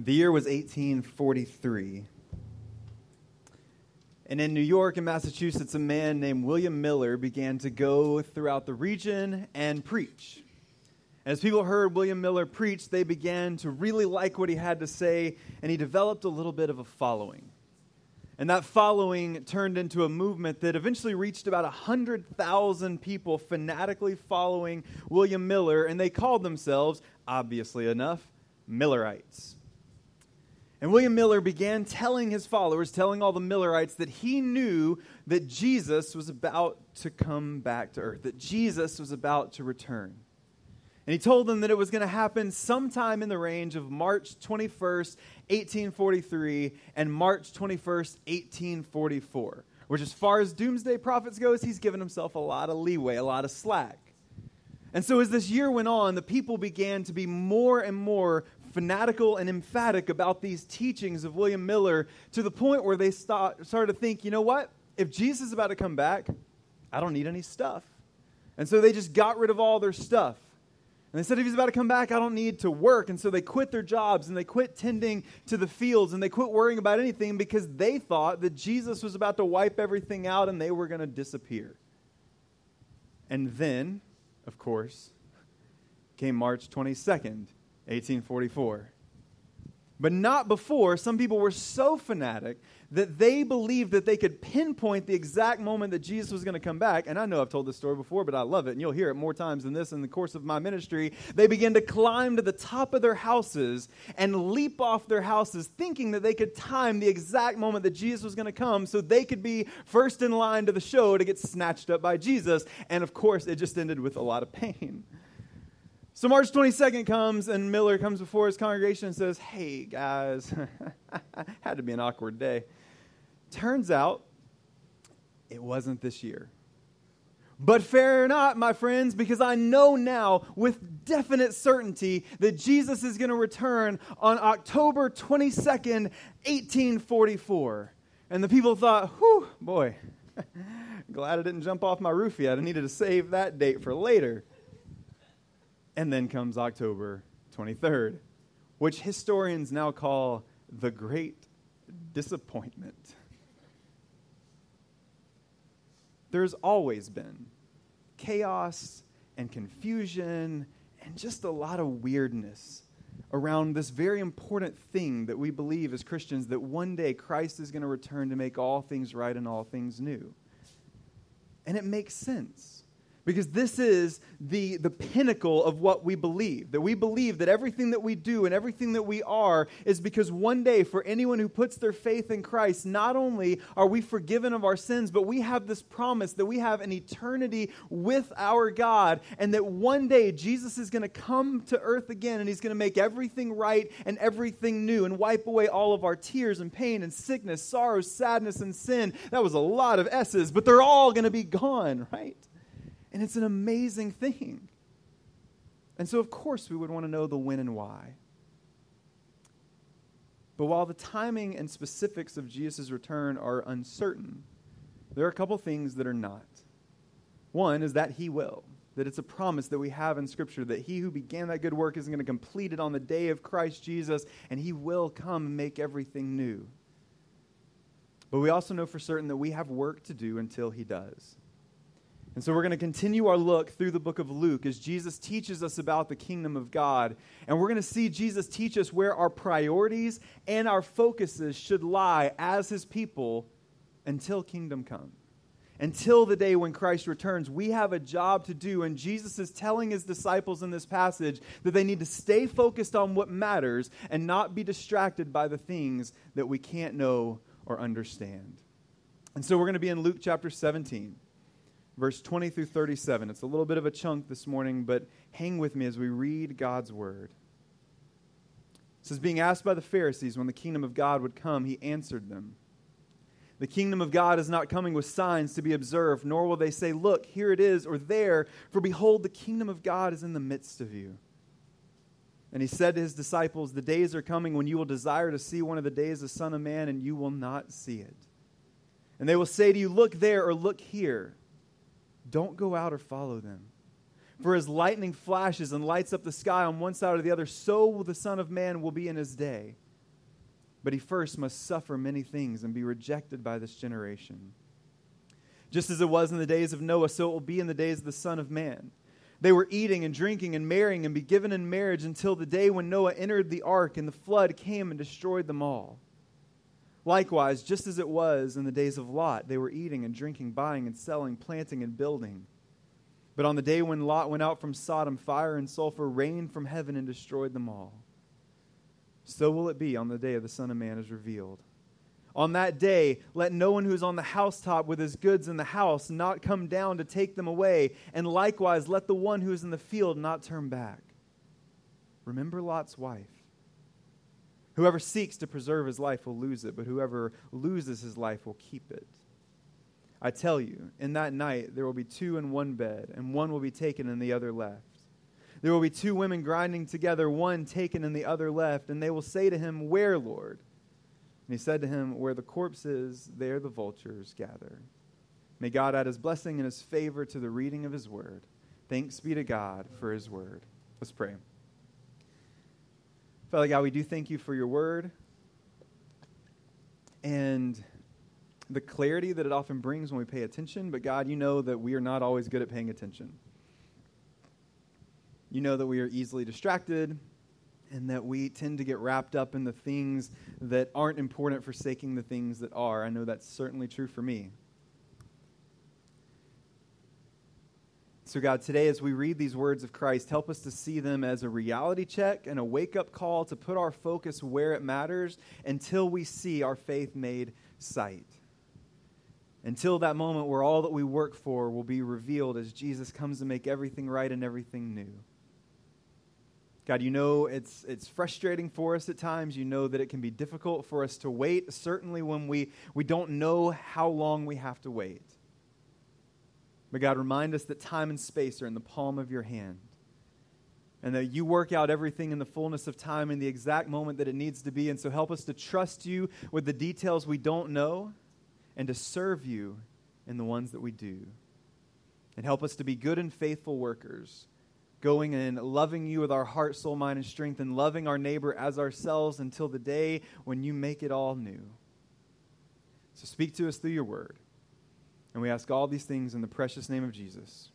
The year was 1843. And in New York and Massachusetts, a man named William Miller began to go throughout the region and preach. As people heard William Miller preach, they began to really like what he had to say, and he developed a little bit of a following. And that following turned into a movement that eventually reached about 100,000 people fanatically following William Miller, and they called themselves, obviously enough, Millerites. And William Miller began telling his followers, telling all the Millerites, that he knew that Jesus was about to come back to earth, that Jesus was about to return. And he told them that it was going to happen sometime in the range of March 21st, 1843, and March 21st, 1844. Which, as far as doomsday prophets goes, he's given himself a lot of leeway, a lot of slack. And so, as this year went on, the people began to be more and more fanatical and emphatic about these teachings of William Miller to the point where they start, started to think, you know what? If Jesus is about to come back, I don't need any stuff. And so they just got rid of all their stuff. And they said, if he's about to come back, I don't need to work. And so they quit their jobs and they quit tending to the fields and they quit worrying about anything because they thought that Jesus was about to wipe everything out and they were going to disappear. And then, of course, came March 22nd, 1844. But not before. Some people were so fanatic that they believed that they could pinpoint the exact moment that Jesus was going to come back. And I know I've told this story before, but I love it, and you'll hear it more times than this in the course of my ministry. They began to climb to the top of their houses and leap off their houses, thinking that they could time the exact moment that Jesus was going to come so they could be first in line to the show to get snatched up by Jesus. And of course, it just ended with a lot of pain. So March 22nd comes, and Miller comes before his congregation and says, Hey, guys, had to be an awkward day. Turns out it wasn't this year. But fair or not, my friends, because I know now with definite certainty that Jesus is going to return on October 22nd, 1844. And the people thought, whew, boy, glad I didn't jump off my roof yet. I needed to save that date for later. And then comes October 23rd, which historians now call the Great Disappointment. There's always been chaos and confusion and just a lot of weirdness around this very important thing that we believe as Christians that one day Christ is going to return to make all things right and all things new. And it makes sense because this is the, the pinnacle of what we believe. That we believe that everything that we do and everything that we are is because one day, for anyone who puts their faith in Christ, not only are we forgiven of our sins, but we have this promise that we have an eternity with our God, and that one day Jesus is going to come to earth again and he's going to make everything right and everything new and wipe away all of our tears and pain and sickness, sorrow, sadness, and sin. That was a lot of S's, but they're all going to be gone, right? And it's an amazing thing. And so, of course, we would want to know the when and why. But while the timing and specifics of Jesus' return are uncertain, there are a couple things that are not. One is that he will, that it's a promise that we have in Scripture that he who began that good work isn't going to complete it on the day of Christ Jesus, and he will come and make everything new. But we also know for certain that we have work to do until he does. And so we're going to continue our look through the book of Luke as Jesus teaches us about the kingdom of God. And we're going to see Jesus teach us where our priorities and our focuses should lie as his people until kingdom come. Until the day when Christ returns, we have a job to do. And Jesus is telling his disciples in this passage that they need to stay focused on what matters and not be distracted by the things that we can't know or understand. And so we're going to be in Luke chapter 17 verse 20 through 37. It's a little bit of a chunk this morning, but hang with me as we read God's word. It says, Being asked by the Pharisees when the kingdom of God would come, he answered them. The kingdom of God is not coming with signs to be observed, nor will they say, Look, here it is, or there, for behold, the kingdom of God is in the midst of you. And he said to his disciples, The days are coming when you will desire to see one of the days of the Son of Man, and you will not see it. And they will say to you, Look there, or look here. Don't go out or follow them. For as lightning flashes and lights up the sky on one side or the other, so will the Son of Man will be in his day. but he first must suffer many things and be rejected by this generation. Just as it was in the days of Noah, so it will be in the days of the Son of Man. They were eating and drinking and marrying and be given in marriage until the day when Noah entered the ark and the flood came and destroyed them all. Likewise, just as it was in the days of Lot, they were eating and drinking, buying and selling, planting and building. But on the day when Lot went out from Sodom, fire and sulfur rained from heaven and destroyed them all. So will it be on the day of the Son of Man is revealed. On that day, let no one who is on the housetop with his goods in the house not come down to take them away, and likewise let the one who is in the field not turn back. Remember Lot's wife. Whoever seeks to preserve his life will lose it, but whoever loses his life will keep it. I tell you, in that night there will be two in one bed, and one will be taken and the other left. There will be two women grinding together, one taken and the other left, and they will say to him, Where, Lord? And he said to him, Where the corpse is, there the vultures gather. May God add his blessing and his favor to the reading of his word. Thanks be to God for his word. Let's pray. Father God, we do thank you for your word and the clarity that it often brings when we pay attention. But God, you know that we are not always good at paying attention. You know that we are easily distracted and that we tend to get wrapped up in the things that aren't important, forsaking the things that are. I know that's certainly true for me. So, God, today as we read these words of Christ, help us to see them as a reality check and a wake up call to put our focus where it matters until we see our faith made sight. Until that moment where all that we work for will be revealed as Jesus comes to make everything right and everything new. God, you know it's, it's frustrating for us at times. You know that it can be difficult for us to wait, certainly when we, we don't know how long we have to wait. But God, remind us that time and space are in the palm of your hand. And that you work out everything in the fullness of time in the exact moment that it needs to be. And so help us to trust you with the details we don't know and to serve you in the ones that we do. And help us to be good and faithful workers going and loving you with our heart, soul, mind, and strength, and loving our neighbor as ourselves until the day when you make it all new. So speak to us through your word. And we ask all these things in the precious name of Jesus.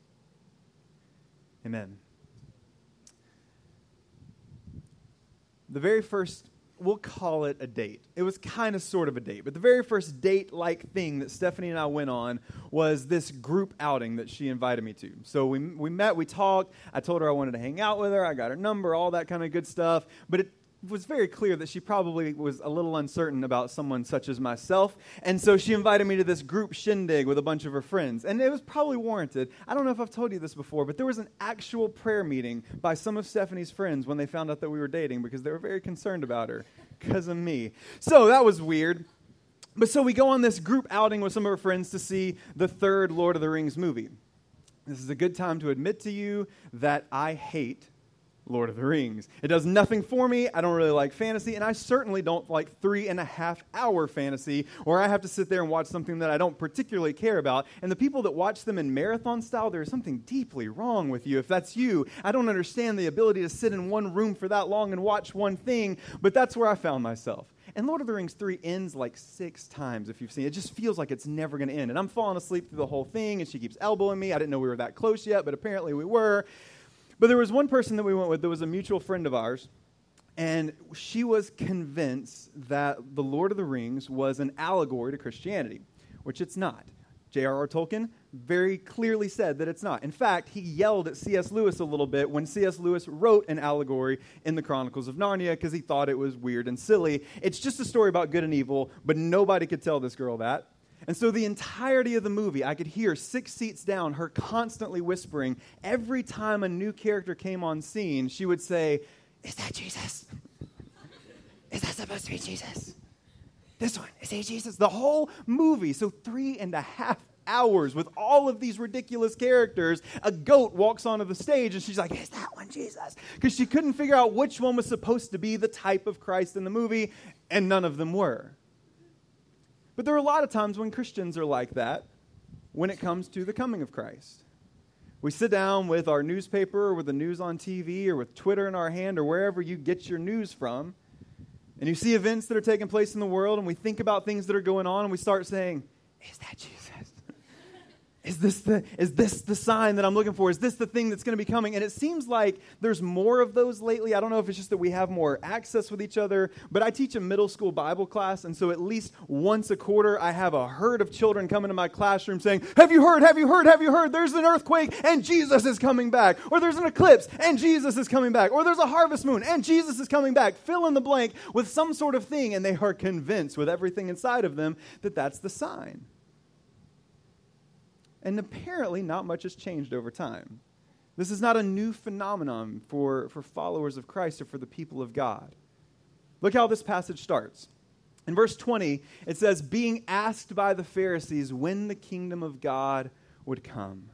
Amen. The very first we'll call it a date. It was kind of sort of a date, but the very first date like thing that Stephanie and I went on was this group outing that she invited me to. So we, we met, we talked. I told her I wanted to hang out with her, I got her number, all that kind of good stuff. But it was very clear that she probably was a little uncertain about someone such as myself. And so she invited me to this group shindig with a bunch of her friends. And it was probably warranted. I don't know if I've told you this before, but there was an actual prayer meeting by some of Stephanie's friends when they found out that we were dating because they were very concerned about her because of me. So that was weird. But so we go on this group outing with some of her friends to see the third Lord of the Rings movie. This is a good time to admit to you that I hate Lord of the Rings. It does nothing for me. I don't really like fantasy, and I certainly don't like three and a half hour fantasy where I have to sit there and watch something that I don't particularly care about. And the people that watch them in marathon style, there's something deeply wrong with you. If that's you, I don't understand the ability to sit in one room for that long and watch one thing, but that's where I found myself. And Lord of the Rings 3 ends like six times if you've seen it. It just feels like it's never going to end. And I'm falling asleep through the whole thing, and she keeps elbowing me. I didn't know we were that close yet, but apparently we were. But there was one person that we went with that was a mutual friend of ours, and she was convinced that The Lord of the Rings was an allegory to Christianity, which it's not. J.R.R. Tolkien very clearly said that it's not. In fact, he yelled at C.S. Lewis a little bit when C.S. Lewis wrote an allegory in the Chronicles of Narnia because he thought it was weird and silly. It's just a story about good and evil, but nobody could tell this girl that. And so, the entirety of the movie, I could hear six seats down her constantly whispering. Every time a new character came on scene, she would say, Is that Jesus? Is that supposed to be Jesus? This one, is he Jesus? The whole movie, so three and a half hours with all of these ridiculous characters, a goat walks onto the stage and she's like, Is that one Jesus? Because she couldn't figure out which one was supposed to be the type of Christ in the movie, and none of them were. But there are a lot of times when Christians are like that when it comes to the coming of Christ. We sit down with our newspaper or with the news on TV or with Twitter in our hand or wherever you get your news from, And you see events that are taking place in the world, and we think about things that are going on, and we start saying, Is that Jesus? Is this, the, is this the sign that I'm looking for? Is this the thing that's going to be coming? And it seems like there's more of those lately. I don't know if it's just that we have more access with each other, but I teach a middle school Bible class, and so at least once a quarter, I have a herd of children come into my classroom saying, Have you heard? Have you heard? Have you heard? There's an earthquake, and Jesus is coming back. Or there's an eclipse, and Jesus is coming back. Or there's a harvest moon, and Jesus is coming back. Fill in the blank with some sort of thing, and they are convinced with everything inside of them that that's the sign. And apparently, not much has changed over time. This is not a new phenomenon for, for followers of Christ or for the people of God. Look how this passage starts. In verse 20, it says, Being asked by the Pharisees when the kingdom of God would come.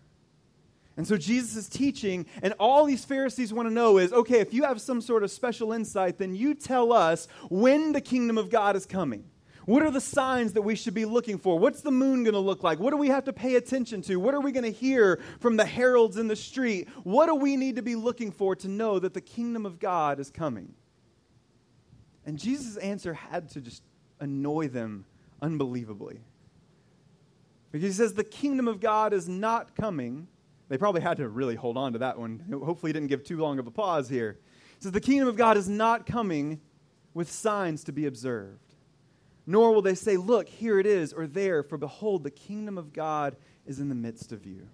And so Jesus is teaching, and all these Pharisees want to know is okay, if you have some sort of special insight, then you tell us when the kingdom of God is coming. What are the signs that we should be looking for? What's the moon going to look like? What do we have to pay attention to? What are we going to hear from the heralds in the street? What do we need to be looking for to know that the kingdom of God is coming? And Jesus' answer had to just annoy them unbelievably. Because he says, The kingdom of God is not coming. They probably had to really hold on to that one. Hopefully, he didn't give too long of a pause here. He says, The kingdom of God is not coming with signs to be observed nor will they say, Look, here it is, or there, for behold, the kingdom of God is in the midst of you.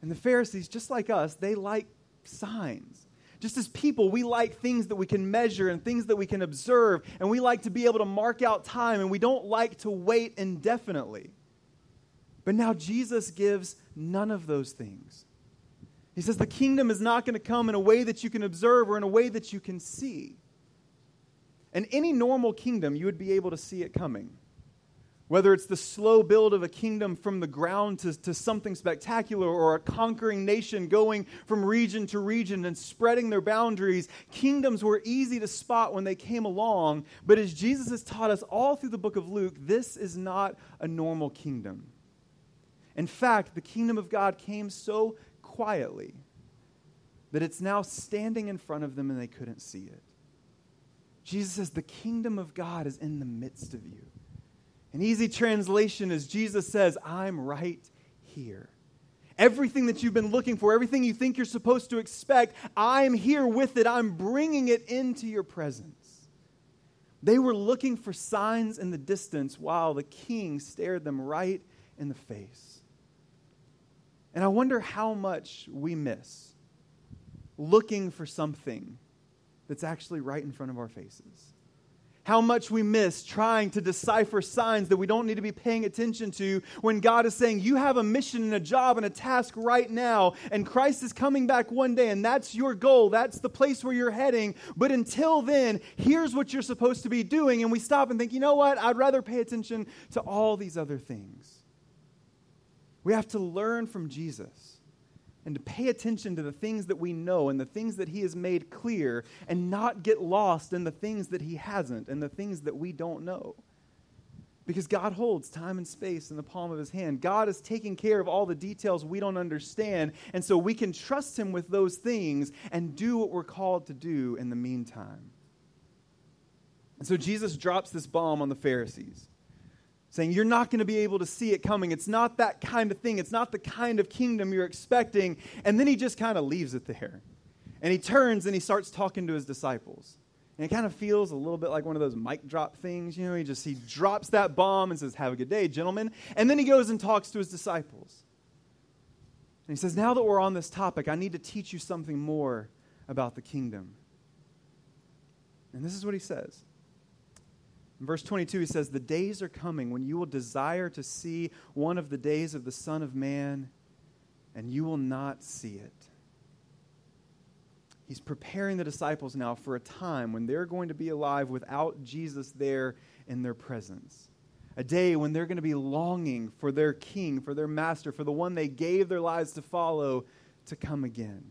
And the Pharisees, just like us, they like signs. Just as people, we like things that we can measure and things that we can observe, and we like to be able to mark out time, and we don't like to wait indefinitely. But now Jesus gives none of those things. He says the kingdom is not going to come in a way that you can observe or in a way that you can see. In any normal kingdom, you would be able to see it coming. Whether it's the slow build of a kingdom from the ground to, to something spectacular, or a conquering nation going from region to region and spreading their boundaries, kingdoms were easy to spot when they came along. But as Jesus has taught us all through the book of Luke, this is not a normal kingdom. In fact, the kingdom of God came so quietly that it's now standing in front of them and they couldn't see it. Jesus says, The kingdom of God is in the midst of you. An easy translation is Jesus says, I'm right here. Everything that you've been looking for, everything you think you're supposed to expect, I'm here with it. I'm bringing it into your presence. They were looking for signs in the distance while the king stared them right in the face. And I wonder how much we miss looking for something that's actually right in front of our faces. How much we miss trying to decipher signs that we don't need to be paying attention to when God is saying, You have a mission and a job and a task right now, and Christ is coming back one day, and that's your goal. That's the place where you're heading. But until then, here's what you're supposed to be doing. And we stop and think, You know what? I'd rather pay attention to all these other things. We have to learn from Jesus and to pay attention to the things that we know and the things that He has made clear and not get lost in the things that He hasn't and the things that we don't know. Because God holds time and space in the palm of His hand. God is taking care of all the details we don't understand. And so we can trust Him with those things and do what we're called to do in the meantime. And so Jesus drops this bomb on the Pharisees saying you're not going to be able to see it coming. It's not that kind of thing. It's not the kind of kingdom you're expecting. And then he just kind of leaves it there. And he turns and he starts talking to his disciples. And it kind of feels a little bit like one of those mic drop things. You know, he just he drops that bomb and says, Have a good day, gentlemen. And then he goes and talks to his disciples. And he says, Now that we're on this topic, I need to teach you something more about the kingdom. And this is what he says. In verse 22, he says, The days are coming when you will desire to see one of the days of the Son of Man, and you will not see it. He's preparing the disciples now for a time when they're going to be alive without Jesus there in their presence. A day when they're going to be longing for their king, for their master, for the one they gave their lives to follow to come again.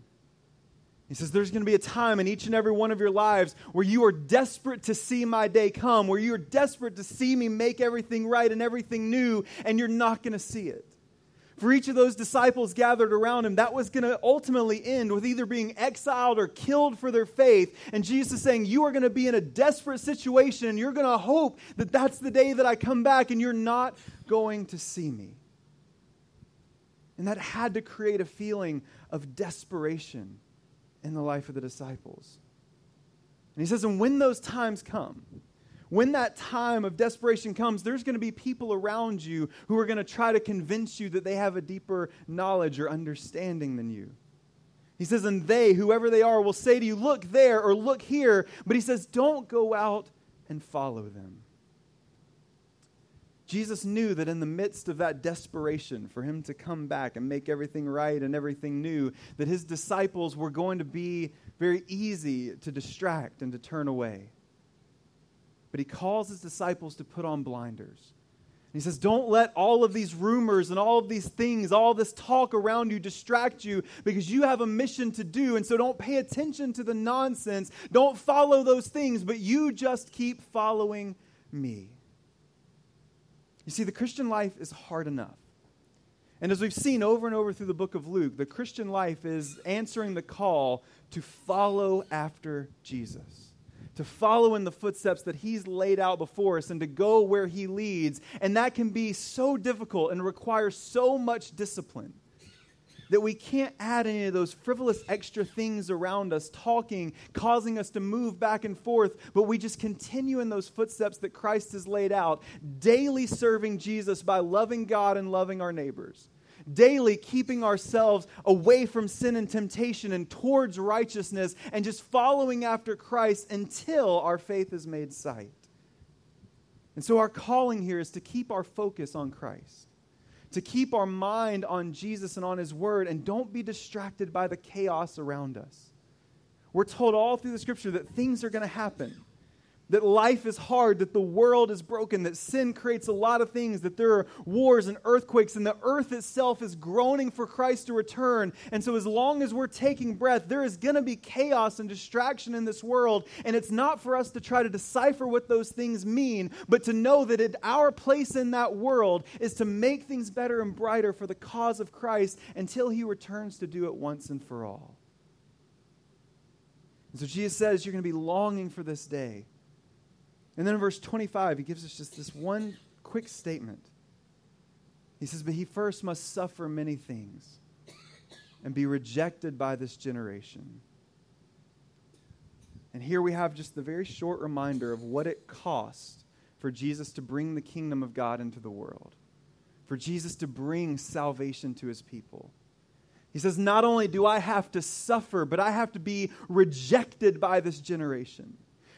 He says, There's going to be a time in each and every one of your lives where you are desperate to see my day come, where you're desperate to see me make everything right and everything new, and you're not going to see it. For each of those disciples gathered around him, that was going to ultimately end with either being exiled or killed for their faith. And Jesus is saying, You are going to be in a desperate situation, and you're going to hope that that's the day that I come back, and you're not going to see me. And that had to create a feeling of desperation in the life of the disciples. And he says, And when those times come, when that time of desperation comes, there's going to be people around you who are going to try to convince you that they have a deeper knowledge or understanding than you. He says, and they, whoever they are, will say to you, Look there or look here. But he says, Don't go out and follow them. Jesus knew that in the midst of that desperation for him to come back and make everything right and everything new, that his disciples were going to be very easy to distract and to turn away. But he calls his disciples to put on blinders. He says, Don't let all of these rumors and all of these things, all this talk around you distract you because you have a mission to do. And so don't pay attention to the nonsense. Don't follow those things, but you just keep following me. You see, the Christian life is hard enough. And as we've seen over and over through the book of Luke, the Christian life is answering the call to follow after Jesus to follow in the footsteps that He's laid out before us and to go where He leads. And that can be so difficult and require so much discipline that we can't add any of those frivolous extra things around us, talking, causing us to move back and forth, but we just continue in those footsteps that Christ has laid out, daily serving Jesus by loving God and loving our neighbors daily keeping ourselves away from sin and temptation and towards righteousness and just following after Christ until our faith is made sight. And so, our calling here is to keep our focus on Christ, to keep our mind on Jesus and on His Word, and don't be distracted by the chaos around us. We're told all through the Scripture that things are going to happen that life is hard, that the world is broken, that sin creates a lot of things, that there are wars and earthquakes, and the earth itself is groaning for Christ to return. And so, as long as we're taking breath, there is going to be chaos and distraction in this world. And it's not for us to try to decipher what those things mean, but to know that it, our place in that world is to make things better and brighter for the cause of Christ until he returns to do it once and for all. And so, Jesus says, You're going to be longing for this day and then in verse 25, he gives us just this one quick statement. He says, But he first must suffer many things and be rejected by this generation. And here we have just the very short reminder of what it cost for Jesus to bring the kingdom of God into the world, for Jesus to bring salvation to his people. He says, Not only do I have to suffer, but I have to be rejected by this generation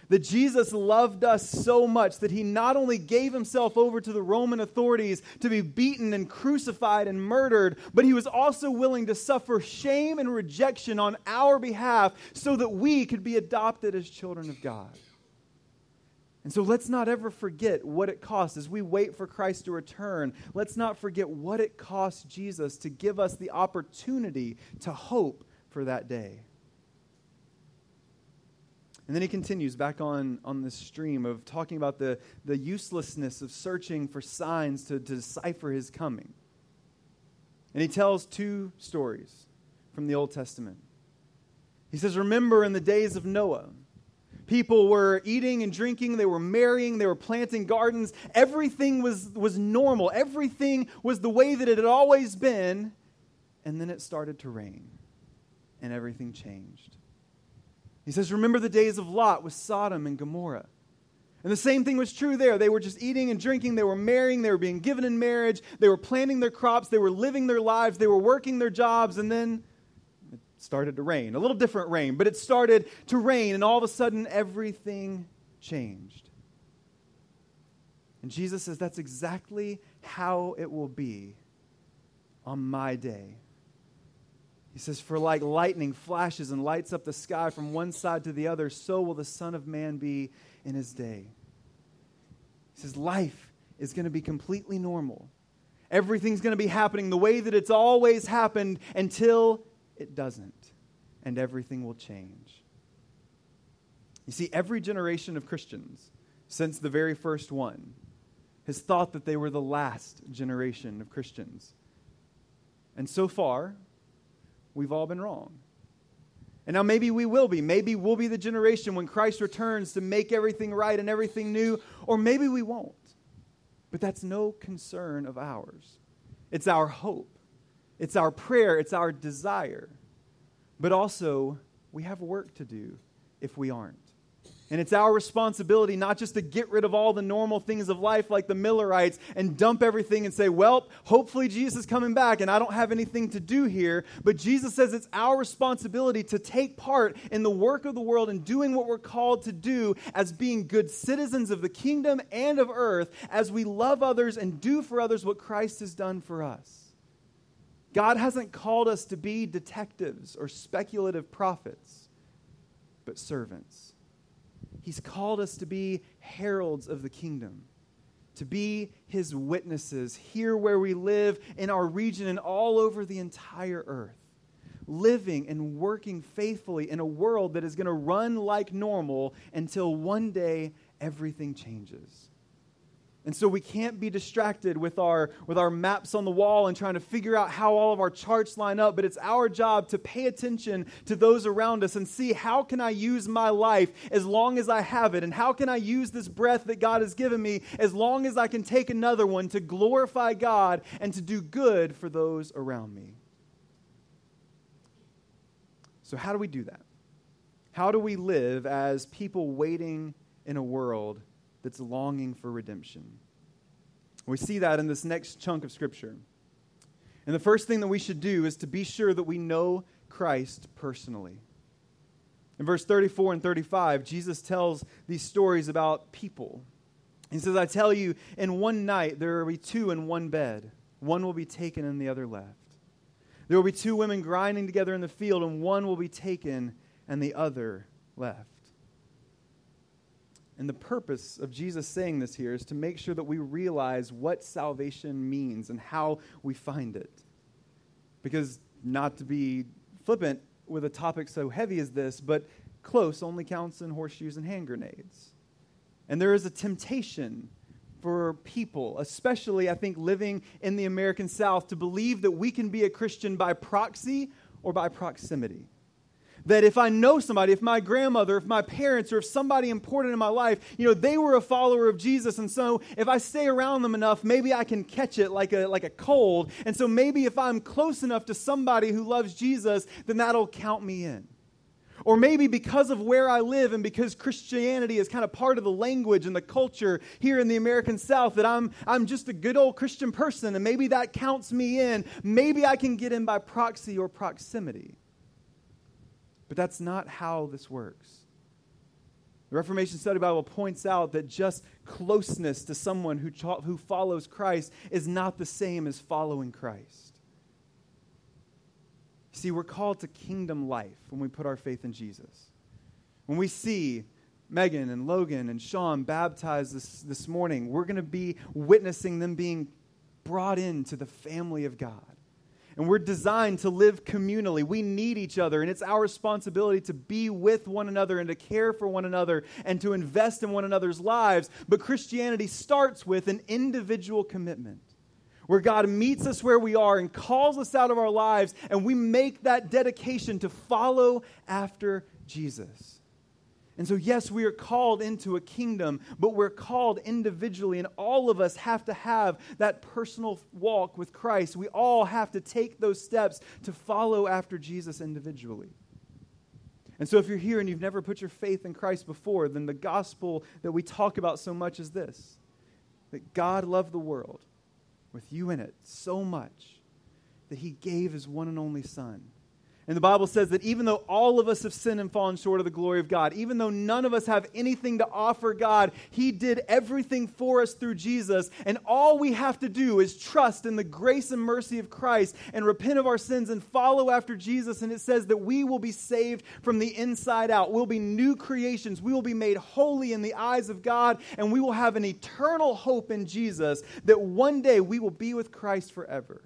that Jesus loved us so much that he not only gave himself over to the Roman authorities to be beaten and crucified and murdered, but he was also willing to suffer shame and rejection on our behalf so that we could be adopted as children of God. And so let's not ever forget what it costs as we wait for Christ to return. Let's not forget what it cost Jesus to give us the opportunity to hope for that day. And then he continues back on, on this stream of talking about the, the uselessness of searching for signs to, to decipher his coming. And he tells two stories from the Old Testament. He says, Remember in the days of Noah, people were eating and drinking, they were marrying, they were planting gardens. Everything was, was normal, everything was the way that it had always been. And then it started to rain, and everything changed. He says, Remember the days of Lot with Sodom and Gomorrah. And the same thing was true there. They were just eating and drinking, they were marrying, they were being given in marriage, they were planting their crops, they were living their lives, they were working their jobs, and then it started to rain. A little different rain, but it started to rain, and all of a sudden everything changed. And Jesus says, That's exactly how it will be on my day. He says, For like lightning flashes and lights up the sky from one side to the other, so will the Son of Man be in his day. He says, Life is going to be completely normal. Everything's going to be happening the way that it's always happened until it doesn't, and everything will change. You see, every generation of Christians since the very first one has thought that they were the last generation of Christians And so far, we've all been wrong. And now maybe we will be. Maybe we'll be the generation when Christ returns to make everything right and everything new, or maybe we won't. But that's no concern of ours. It's our hope, it's our prayer, it's our desire. But also, we have work to do if we aren't. And it's our responsibility not just to get rid of all the normal things of life like the Millerites and dump everything and say, well, hopefully Jesus is coming back and I don't have anything to do here. But Jesus says it's our responsibility to take part in the work of the world and doing what we're called to do as being good citizens of the kingdom and of earth as we love others and do for others what Christ has done for us. God hasn't called us to be detectives or speculative prophets, but servants. He's called us to be heralds of the kingdom, to be his witnesses here where we live, in our region, and all over the entire earth. Living and working faithfully in a world that is going to run like normal until one day everything changes. And so we can't be distracted with our, with our maps on the wall and trying to figure out how all of our charts line up, but it's our job to pay attention to those around us and see how can I use my life as long as I have it, and how can I use this breath that God has given me as long as I can take another one to glorify God and to do good for those around me. So, how do we do that? How do we live as people waiting in a world that's longing for redemption. We see that in this next chunk of Scripture. And the first thing that we should do is to be sure that we know Christ personally. In verse 34 and 35, Jesus tells these stories about people. He says, I tell you, in one night there will be two in one bed, one will be taken and the other left. There will be two women grinding together in the field, and one will be taken and the other left. And the purpose of Jesus saying this here is to make sure that we realize what salvation means and how we find it. Because, not to be flippant with a topic so heavy as this, but close only counts in horseshoes and hand grenades. And there is a temptation for people, especially, I think, living in the American South, to believe that we can be a Christian by proxy or by proximity that if I know somebody, if my grandmother, if my parents, or if somebody important in my life, you know, they were a follower of Jesus, and so if I stay around them enough, maybe I can catch it like a like a cold. And so maybe if I'm close enough to somebody who loves Jesus, then that'll count me in. Or maybe because of where I live and because Christianity is kind of part of the language and the culture here in the American South, that I'm, I'm just a good old Christian person and maybe that counts me in. Maybe I can get in by proxy or proximity. But that's not how this works. The Reformation Study Bible points out that just closeness to someone who, who follows Christ is not the same as following Christ. See, we're called to kingdom life when we put our faith in Jesus. When we see Megan and Logan and Sean baptized this, this morning, we're going to be witnessing them being brought into the family of God. And we're designed to live communally. We need each other, and it's our responsibility to be with one another and to care for one another and to invest in one another's lives. But Christianity starts with an individual commitment where God meets us where we are and calls us out of our lives, and we make that dedication to follow after Jesus. And so, yes, we are called into a kingdom, but we're called individually, and all of us have to have that personal walk with Christ. We all have to take those steps to follow after Jesus individually. And so, if you're here and you've never put your faith in Christ before, then the gospel that we talk about so much is this that God loved the world with you in it so much that he gave his one and only Son and the Bible says that even though all of us have sinned and fallen short of the glory of God, even though none of us have anything to offer God, He did everything for us through Jesus. And all we have to do is trust in the grace and mercy of Christ and repent of our sins and follow after Jesus. And it says that we will be saved from the inside out. We'll be new creations. We will be made holy in the eyes of God. And we will have an eternal hope in Jesus that one day we will be with Christ forever.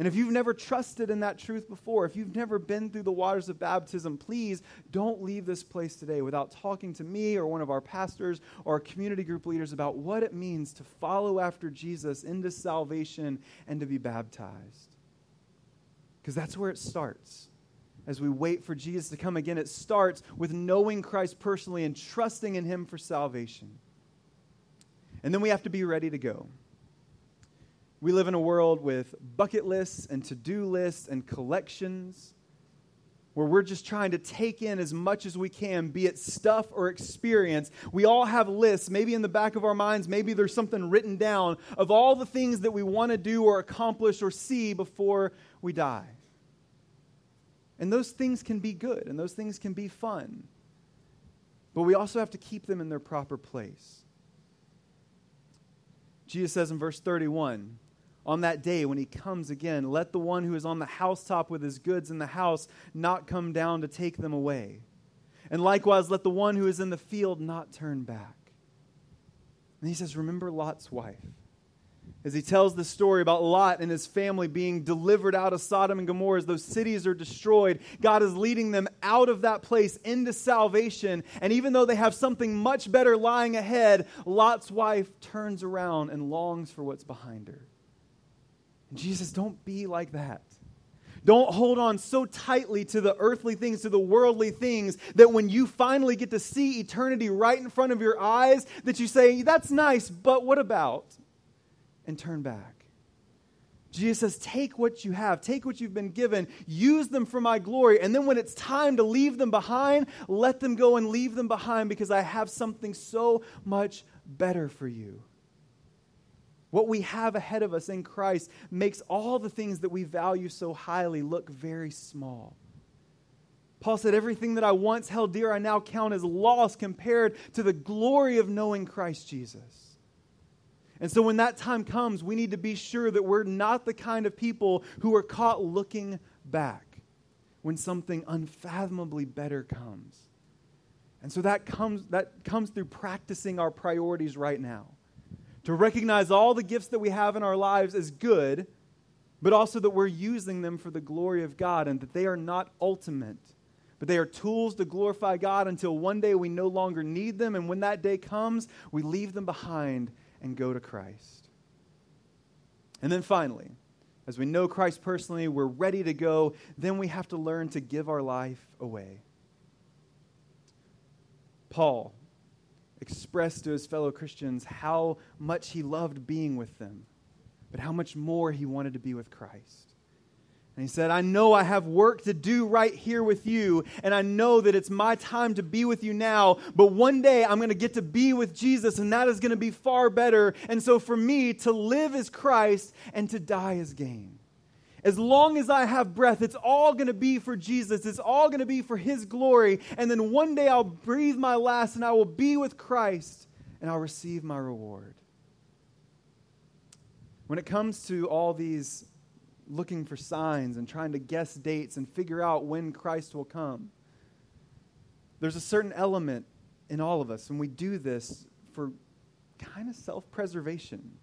And if you've never trusted in that truth before, if you've never been through the waters of baptism, please don't leave this place today without talking to me or one of our pastors or our community group leaders about what it means to follow after Jesus into salvation and to be baptized. Because that's where it starts. As we wait for Jesus to come again, it starts with knowing Christ personally and trusting in Him for salvation. And then we have to be ready to go. We live in a world with bucket lists and to do lists and collections where we're just trying to take in as much as we can, be it stuff or experience. We all have lists, maybe in the back of our minds, maybe there's something written down of all the things that we want to do or accomplish or see before we die. And those things can be good and those things can be fun. But we also have to keep them in their proper place. Jesus says in verse 31 on that day when he comes again, let the one who is on the housetop with his goods in the house not come down to take them away. And likewise, let the one who is in the field not turn back. And he says, Remember Lot's wife. As he tells the story about Lot and his family being delivered out of Sodom and Gomorrah as those cities are destroyed, God is leading them out of that place into salvation. And even though they have something much better lying ahead, Lot's wife turns around and longs for what's behind her. And Jesus, don't be like that. Don't hold on so tightly to the earthly things, to the worldly things, that when you finally get to see eternity right in front of your eyes, that you say, That's nice, but what about? And turn back. Jesus says, Take what you have, take what you've been given, use them for my glory. And then when it's time to leave them behind, let them go and leave them behind because I have something so much better for you. What we have ahead of us in Christ makes all the things that we value so highly look very small. Paul said, Everything that I once held dear, I now count as loss compared to the glory of knowing Christ Jesus. And so when that time comes, we need to be sure that we're not the kind of people who are caught looking back when something unfathomably better comes. And so that comes, that comes through practicing our priorities right now to recognize all the gifts that we have in our lives as good, but also that we're using them for the glory of God and that they are not ultimate, but they are tools to glorify God until one day we no longer need them. And when that day comes, we leave them behind and go to Christ. And then finally, as we know Christ personally, we're ready to go, then we have to learn to give our life away. Paul expressed to his fellow Christians how much he loved being with them, but how much more he wanted to be with Christ. And he said, I know I have work to do right here with you, and I know that it's my time to be with you now, but one day I'm going to get to be with Jesus, and that is going to be far better. And so for me, to live is Christ, and to die is gain. As long as I have breath, it's all going to be for Jesus. It's all going to be for His glory. And then one day I'll breathe my last and I will be with Christ and I'll receive my reward. When it comes to all these looking for signs and trying to guess dates and figure out when Christ will come, there's a certain element in all of us, and we do this for kind of self preservation.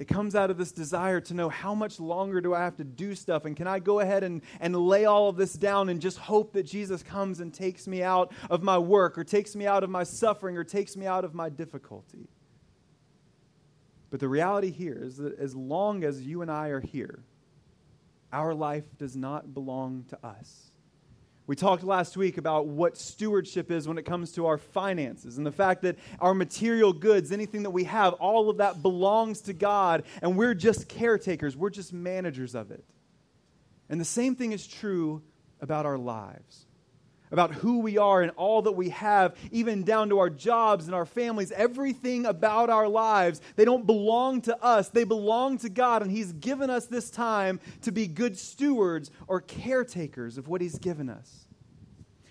It comes out of this desire to know how much longer do I have to do stuff, and can I go ahead and, and lay all of this down and just hope that Jesus comes and takes me out of my work, or takes me out of my suffering, or takes me out of my difficulty? But the reality here is that as long as you and I are here, our life does not belong to us. We talked last week about what stewardship is when it comes to our finances and the fact that our material goods, anything that we have, all of that belongs to God and we're just caretakers, we're just managers of it. And the same thing is true about our lives, about who we are and all that we have, even down to our jobs and our families, everything about our lives. They don't belong to us, they belong to God, and He's given us this time to be good stewards or caretakers of what He's given us.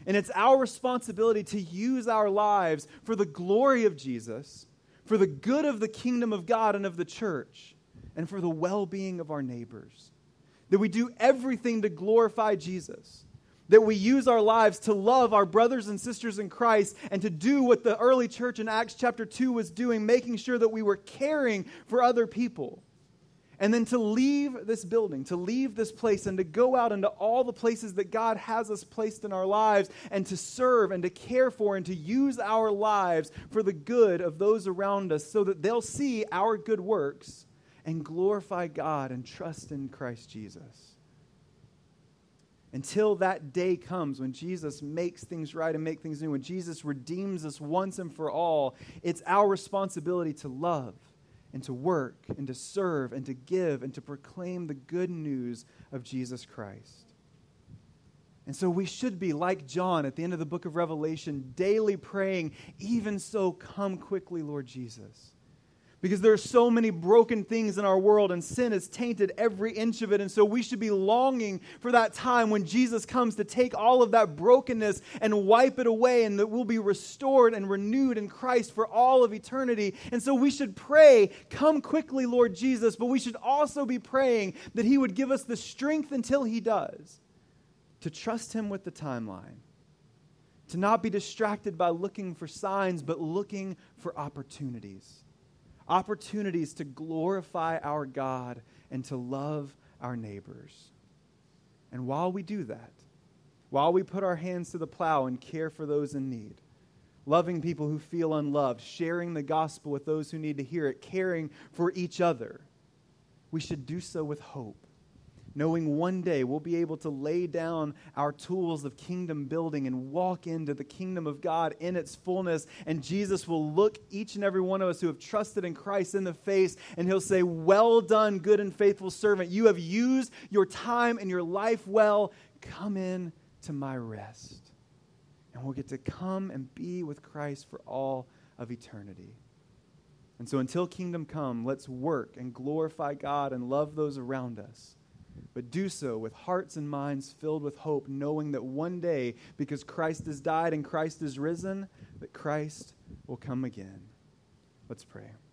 And it's our responsibility to use our lives for the glory of Jesus, for the good of the kingdom of God and of the church, and for the well being of our neighbors. That we do everything to glorify Jesus. That we use our lives to love our brothers and sisters in Christ and to do what the early church in Acts chapter 2 was doing, making sure that we were caring for other people and then to leave this building, to leave this place, and to go out into all the places that God has us placed in our lives, and to serve and to care for and to use our lives for the good of those around us so that they'll see our good works and glorify God and trust in Christ Jesus. Until that day comes when Jesus makes things right and make things new, when Jesus redeems us once and for all, it's our responsibility to love and to work and to serve and to give and to proclaim the good news of Jesus Christ. And so we should be like John at the end of the book of Revelation, daily praying, even so, come quickly, Lord Jesus. Because there are so many broken things in our world, and sin has tainted every inch of it. And so we should be longing for that time when Jesus comes to take all of that brokenness and wipe it away, and that we'll be restored and renewed in Christ for all of eternity. And so we should pray, Come quickly, Lord Jesus. But we should also be praying that He would give us the strength until He does to trust Him with the timeline, to not be distracted by looking for signs, but looking for opportunities opportunities to glorify our God and to love our neighbors. And while we do that, while we put our hands to the plow and care for those in need, loving people who feel unloved, sharing the gospel with those who need to hear it, caring for each other, we should do so with hope knowing one day we'll be able to lay down our tools of kingdom building and walk into the kingdom of God in its fullness. And Jesus will look each and every one of us who have trusted in Christ in the face, and he'll say, Well done, good and faithful servant. You have used your time and your life well. Come in to my rest. And we'll get to come and be with Christ for all of eternity. And so until kingdom come, let's work and glorify God and love those around us but do so with hearts and minds filled with hope, knowing that one day, because Christ has died and Christ is risen, that Christ will come again. Let's pray.